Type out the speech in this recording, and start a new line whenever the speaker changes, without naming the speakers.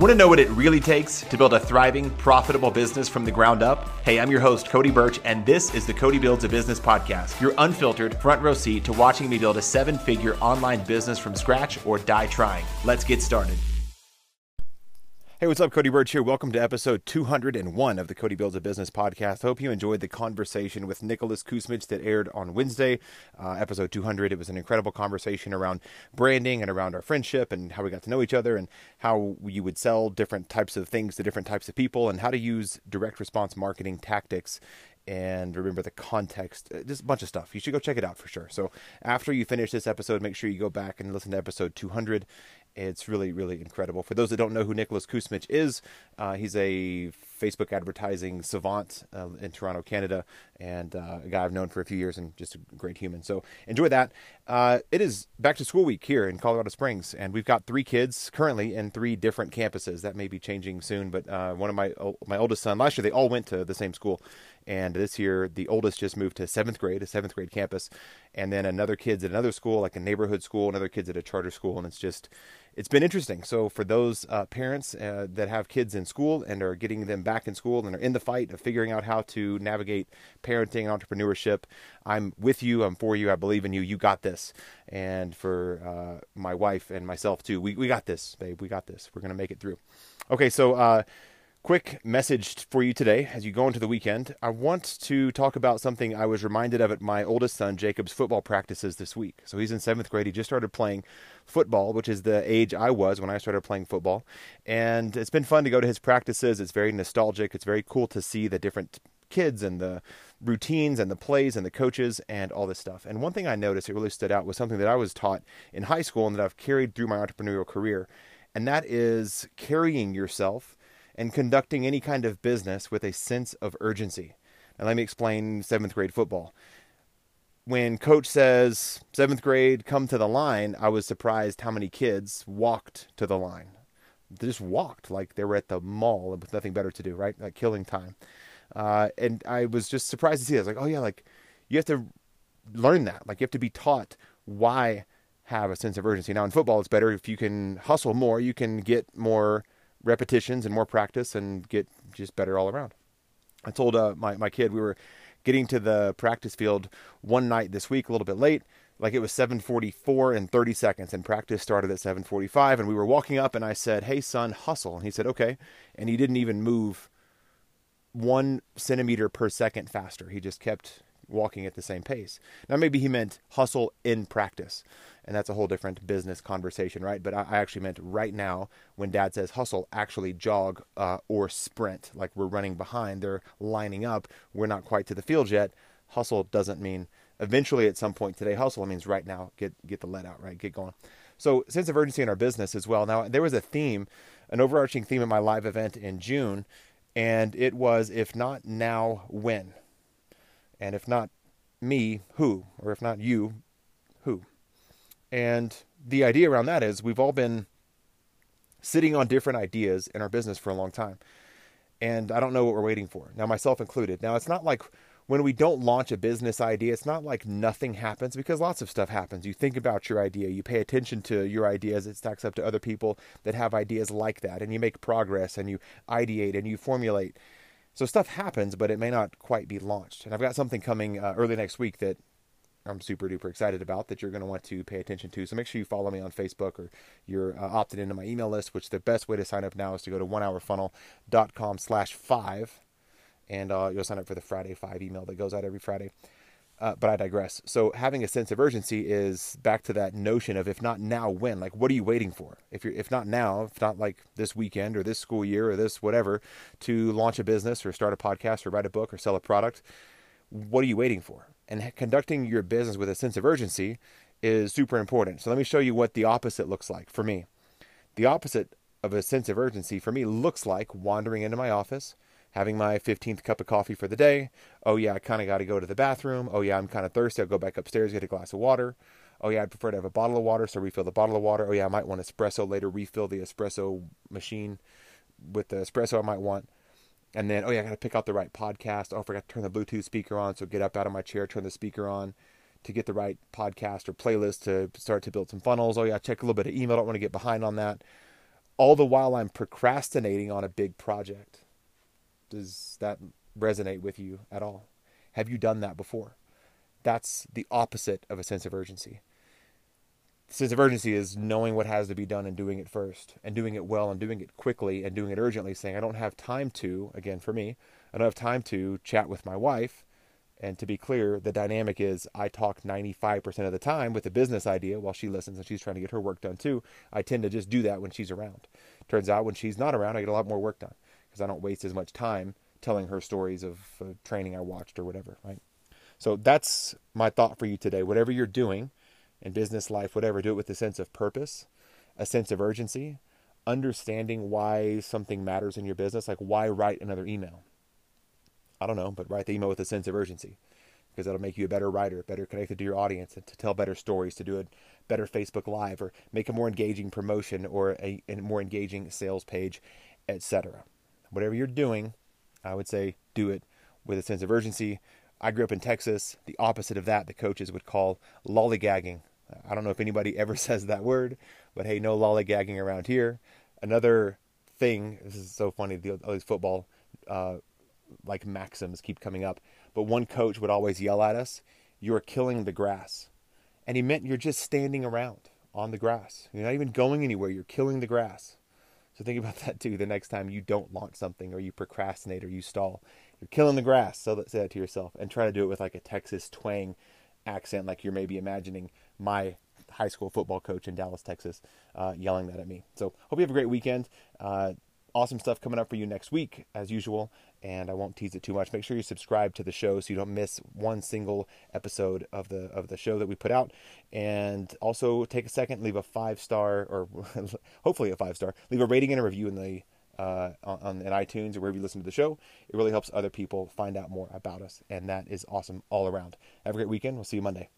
Want to know what it really takes to build a thriving, profitable business from the ground up? Hey, I'm your host, Cody Burch, and this is the Cody Builds a Business podcast, your unfiltered front row seat to watching me build a seven figure online business from scratch or die trying. Let's get started. Hey, what's up? Cody Burch here. Welcome to episode 201 of the Cody Builds a Business podcast. Hope you enjoyed the conversation with Nicholas Kusmich that aired on Wednesday, uh, episode 200. It was an incredible conversation around branding and around our friendship and how we got to know each other and how you would sell different types of things to different types of people and how to use direct response marketing tactics and remember the context. Uh, just a bunch of stuff. You should go check it out for sure. So after you finish this episode, make sure you go back and listen to episode 200 it's really, really incredible. For those that don't know who Nicholas Kusmich is, uh, he's a Facebook advertising savant uh, in Toronto, Canada, and uh, a guy I've known for a few years and just a great human. So enjoy that. Uh, it is back to school week here in Colorado Springs, and we've got three kids currently in three different campuses. That may be changing soon, but uh, one of my my oldest son last year they all went to the same school, and this year the oldest just moved to seventh grade, a seventh grade campus, and then another kid's at another school, like a neighborhood school, another kid's at a charter school, and it's just it's been interesting. So for those uh, parents uh, that have kids in school and are getting them back in school and are in the fight of figuring out how to navigate parenting and entrepreneurship, I'm with you. I'm for you. I believe in you. You got this. And for uh, my wife and myself too, we we got this, babe. We got this. We're gonna make it through. Okay, so uh, Quick message for you today as you go into the weekend. I want to talk about something I was reminded of at my oldest son Jacob's football practices this week. So he's in seventh grade. He just started playing football, which is the age I was when I started playing football. And it's been fun to go to his practices. It's very nostalgic. It's very cool to see the different kids and the routines and the plays and the coaches and all this stuff. And one thing I noticed that really stood out was something that I was taught in high school and that I've carried through my entrepreneurial career. And that is carrying yourself and conducting any kind of business with a sense of urgency. Now, let me explain seventh grade football. When coach says, seventh grade, come to the line, I was surprised how many kids walked to the line. They just walked like they were at the mall with nothing better to do, right? Like killing time. Uh, and I was just surprised to see that. I was like, oh, yeah, like you have to learn that. Like you have to be taught why have a sense of urgency. Now, in football, it's better if you can hustle more, you can get more repetitions and more practice and get just better all around. I told uh, my my kid we were getting to the practice field one night this week a little bit late like it was 7:44 and 30 seconds and practice started at 7:45 and we were walking up and I said hey son hustle. And he said okay. And he didn't even move one centimeter per second faster. He just kept walking at the same pace now maybe he meant hustle in practice and that's a whole different business conversation, right? But I, actually meant right now when Dad says hustle, actually jog uh, or sprint, like we're running behind. They're lining up. We're not quite to the field yet. Hustle doesn't mean eventually at some point today. Hustle means right now. Get get the let out, right? Get going. So sense of urgency in our business as well. Now there was a theme, an overarching theme at my live event in June, and it was if not now, when? And if not me, who? Or if not you, who? And the idea around that is we've all been sitting on different ideas in our business for a long time. And I don't know what we're waiting for. Now, myself included. Now, it's not like when we don't launch a business idea, it's not like nothing happens because lots of stuff happens. You think about your idea, you pay attention to your ideas, it stacks up to other people that have ideas like that, and you make progress and you ideate and you formulate. So stuff happens, but it may not quite be launched. And I've got something coming uh, early next week that I'm super duper excited about that you're going to want to pay attention to. So make sure you follow me on Facebook or you're uh, opted into my email list, which the best way to sign up now is to go to onehourfunnel.com slash five and uh, you'll sign up for the Friday five email that goes out every Friday. Uh, but I digress. So having a sense of urgency is back to that notion of if not now, when? Like, what are you waiting for? If you're, if not now, if not like this weekend or this school year or this whatever, to launch a business or start a podcast or write a book or sell a product, what are you waiting for? And conducting your business with a sense of urgency is super important. So let me show you what the opposite looks like for me. The opposite of a sense of urgency for me looks like wandering into my office, having my 15th cup of coffee for the day. Oh, yeah, I kind of got to go to the bathroom. Oh, yeah, I'm kind of thirsty. I'll go back upstairs, get a glass of water. Oh, yeah, I'd prefer to have a bottle of water, so refill the bottle of water. Oh, yeah, I might want espresso later, refill the espresso machine with the espresso I might want. And then, oh yeah, I got to pick out the right podcast. Oh, I forgot to turn the Bluetooth speaker on. So get up out of my chair, turn the speaker on to get the right podcast or playlist to start to build some funnels. Oh yeah, check a little bit of email. I don't want to get behind on that. all the while I'm procrastinating on a big project. Does that resonate with you at all? Have you done that before? That's the opposite of a sense of urgency. The sense of urgency is knowing what has to be done and doing it first, and doing it well, and doing it quickly, and doing it urgently, saying, I don't have time to, again, for me, I don't have time to chat with my wife. And to be clear, the dynamic is I talk 95% of the time with a business idea while she listens and she's trying to get her work done too. I tend to just do that when she's around. Turns out when she's not around, I get a lot more work done because I don't waste as much time telling her stories of uh, training I watched or whatever, right? So that's my thought for you today. Whatever you're doing in business life, whatever, do it with a sense of purpose, a sense of urgency, understanding why something matters in your business, like why write another email I don't know, but write the email with a sense of urgency because that'll make you a better writer, better connected to your audience, and to tell better stories, to do a better Facebook Live, or make a more engaging promotion or a, a more engaging sales page, etc. Whatever you're doing, I would say do it with a sense of urgency. I grew up in Texas. The opposite of that, the coaches would call lollygagging. I don't know if anybody ever says that word, but hey, no lollygagging around here. Another thing, this is so funny, all these football uh, like maxims keep coming up. But one coach would always yell at us, You're killing the grass. And he meant you're just standing around on the grass. You're not even going anywhere. You're killing the grass. So think about that too the next time you don't launch something or you procrastinate or you stall. You're killing the grass. So say that to yourself and try to do it with like a Texas twang accent, like you're maybe imagining my high school football coach in Dallas, Texas, uh, yelling that at me. So hope you have a great weekend. Uh, awesome stuff coming up for you next week, as usual, and I won't tease it too much. Make sure you subscribe to the show so you don't miss one single episode of the of the show that we put out. And also take a second, leave a five star or hopefully a five star, leave a rating and a review in the uh, on, on iTunes or wherever you listen to the show. It really helps other people find out more about us, and that is awesome all around. Have a great weekend. We'll see you Monday.